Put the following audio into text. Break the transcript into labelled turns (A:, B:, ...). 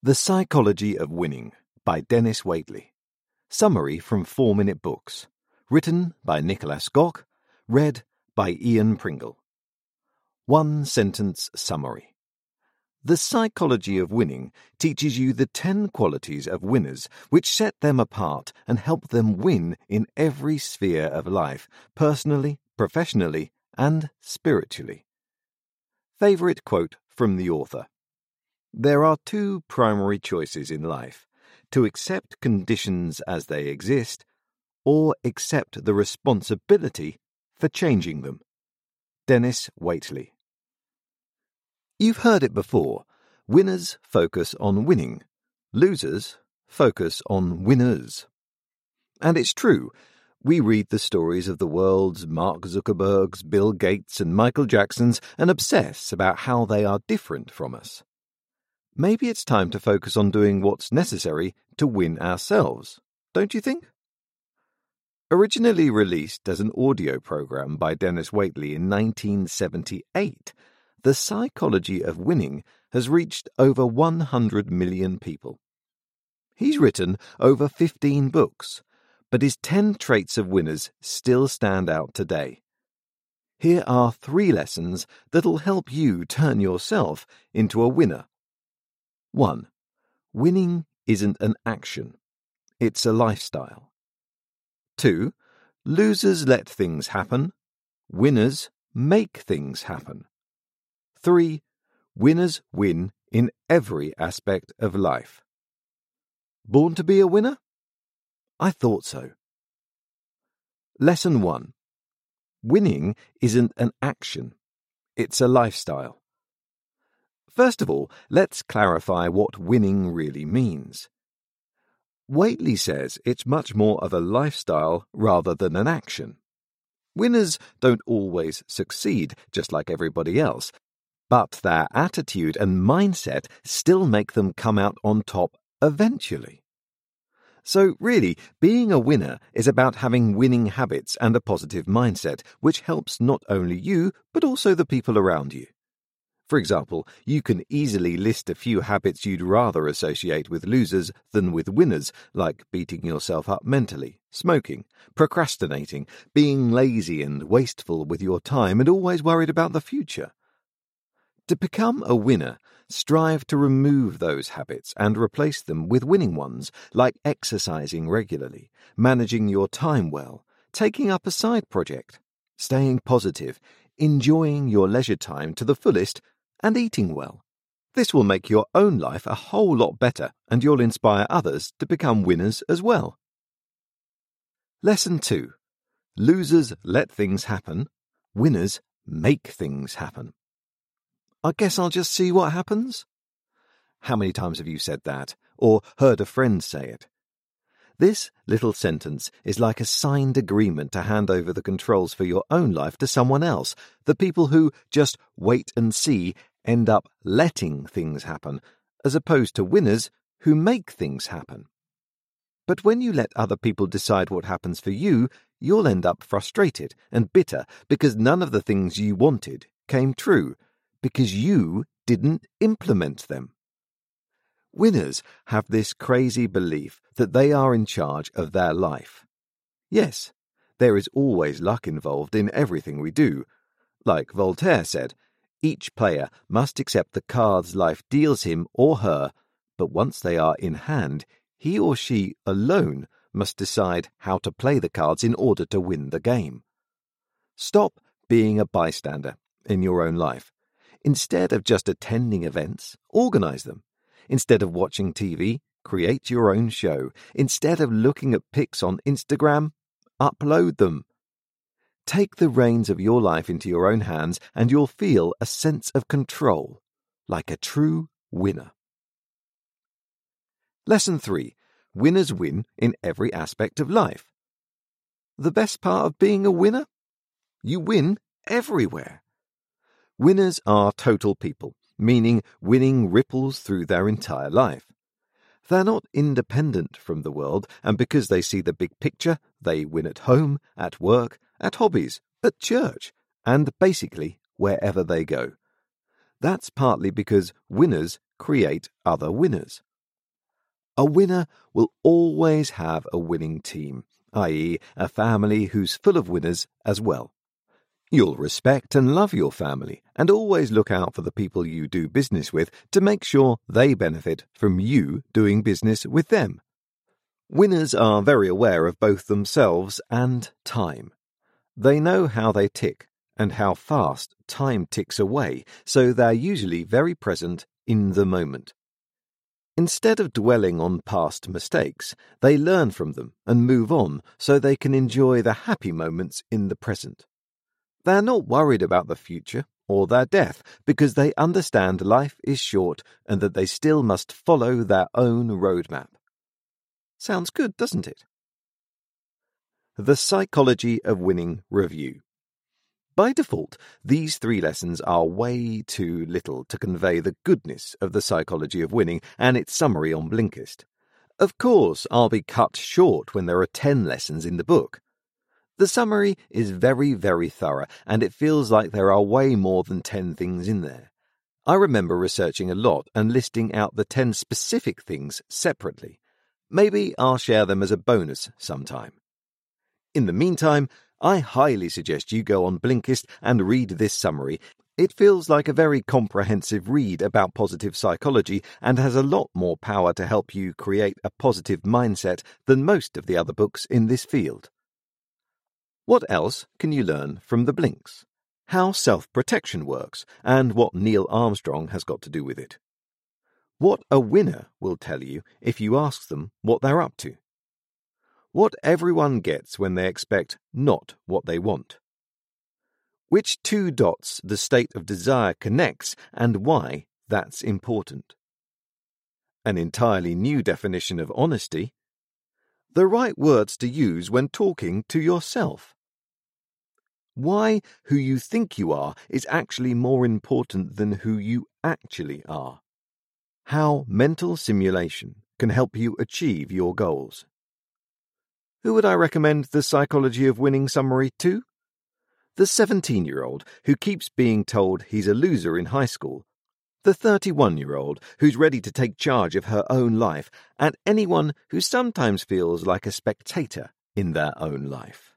A: The Psychology of Winning by Denis Waitley. Summary from 4 Minute Books. Written by Niklas Göke. Read by Ian Pringle. One sentence summary. The Psychology of Winning teaches you the 10 qualities of winners which set them apart and help them win in every sphere of life, personally, professionally, and spiritually. Favorite quote from the author. There are two primary choices in life to accept conditions as they exist, or accept the responsibility for changing them. Denis Waitley. You've heard it before. Winners focus on winning, losers focus on winners. And it's true. We read the stories of the world's Mark Zuckerbergs, Bill Gates, and Michael Jacksons and obsess about how they are different from us maybe it's time to focus on doing what's necessary to win ourselves, don't you think? Originally released as an audio program by Denis Waitley in 1978, The Psychology of Winning has reached over 100 million people. He's written over 15 books, but his 10 traits of winners still stand out today. Here are three lessons that'll help you turn yourself into a winner 1. Winning isn't an action, it's a lifestyle. 2. Losers let things happen, winners make things happen. 3. Winners win in every aspect of life. Born to be a winner? I thought so. Lesson 1 Winning isn't an action, it's a lifestyle. First of all, let's clarify what winning really means. Waitley says it's much more of a lifestyle rather than an action. Winners don't always succeed, just like everybody else, but their attitude and mindset still make them come out on top eventually. So, really, being a winner is about having winning habits and a positive mindset, which helps not only you, but also the people around you. For example, you can easily list a few habits you'd rather associate with losers than with winners, like beating yourself up mentally, smoking, procrastinating, being lazy and wasteful with your time, and always worried about the future. To become a winner, strive to remove those habits and replace them with winning ones, like exercising regularly, managing your time well, taking up a side project, staying positive, enjoying your leisure time to the fullest and eating well. This will make your own life a whole lot better and you'll inspire others to become winners as well. Lesson 2 Losers let things happen, winners make things happen. I guess I'll just see what happens. How many times have you said that, or heard a friend say it? This little sentence is like a signed agreement to hand over the controls for your own life to someone else, the people who just wait and see end up letting things happen, as opposed to winners who make things happen. But when you let other people decide what happens for you, you'll end up frustrated and bitter because none of the things you wanted came true, because you didn't implement them. Winners have this crazy belief that they are in charge of their life. Yes, there is always luck involved in everything we do. Like Voltaire said, each player must accept the cards life deals him or her, but once they are in hand, he or she alone must decide how to play the cards in order to win the game. Stop being a bystander in your own life. Instead of just attending events, organize them. Instead of watching TV, create your own show. Instead of looking at pics on Instagram, upload them. Take the reins of your life into your own hands, and you'll feel a sense of control, like a true winner. Lesson 3 Winners win in every aspect of life. The best part of being a winner? You win everywhere. Winners are total people, meaning winning ripples through their entire life. They're not independent from the world, and because they see the big picture, they win at home, at work, at hobbies, at church, and basically wherever they go. That's partly because winners create other winners. A winner will always have a winning team, i.e., a family who's full of winners as well. You'll respect and love your family and always look out for the people you do business with to make sure they benefit from you doing business with them. Winners are very aware of both themselves and time. They know how they tick and how fast time ticks away, so they're usually very present in the moment. Instead of dwelling on past mistakes, they learn from them and move on so they can enjoy the happy moments in the present. They're not worried about the future or their death because they understand life is short and that they still must follow their own roadmap. Sounds good, doesn't it? The Psychology of Winning Review. By default, these three lessons are way too little to convey the goodness of the psychology of winning and its summary on Blinkist. Of course, I'll be cut short when there are 10 lessons in the book. The summary is very, very thorough, and it feels like there are way more than 10 things in there. I remember researching a lot and listing out the 10 specific things separately. Maybe I'll share them as a bonus sometime. In the meantime, I highly suggest you go on Blinkist and read this summary. It feels like a very comprehensive read about positive psychology and has a lot more power to help you create a positive mindset than most of the other books in this field. What else can you learn from the Blinks? How self protection works and what Neil Armstrong has got to do with it. What a winner will tell you if you ask them what they're up to what everyone gets when they expect not what they want. Which two dots the state of desire connects and why that's important. An entirely new definition of honesty. The right words to use when talking to yourself. Why who you think you are is actually more important than who you actually are. How mental simulation can help you achieve your goals. Who would I recommend the Psychology of Winning summary to? The 17 year old who keeps being told he's a loser in high school, the 31 year old who's ready to take charge of her own life, and anyone who sometimes feels like a spectator in their own life.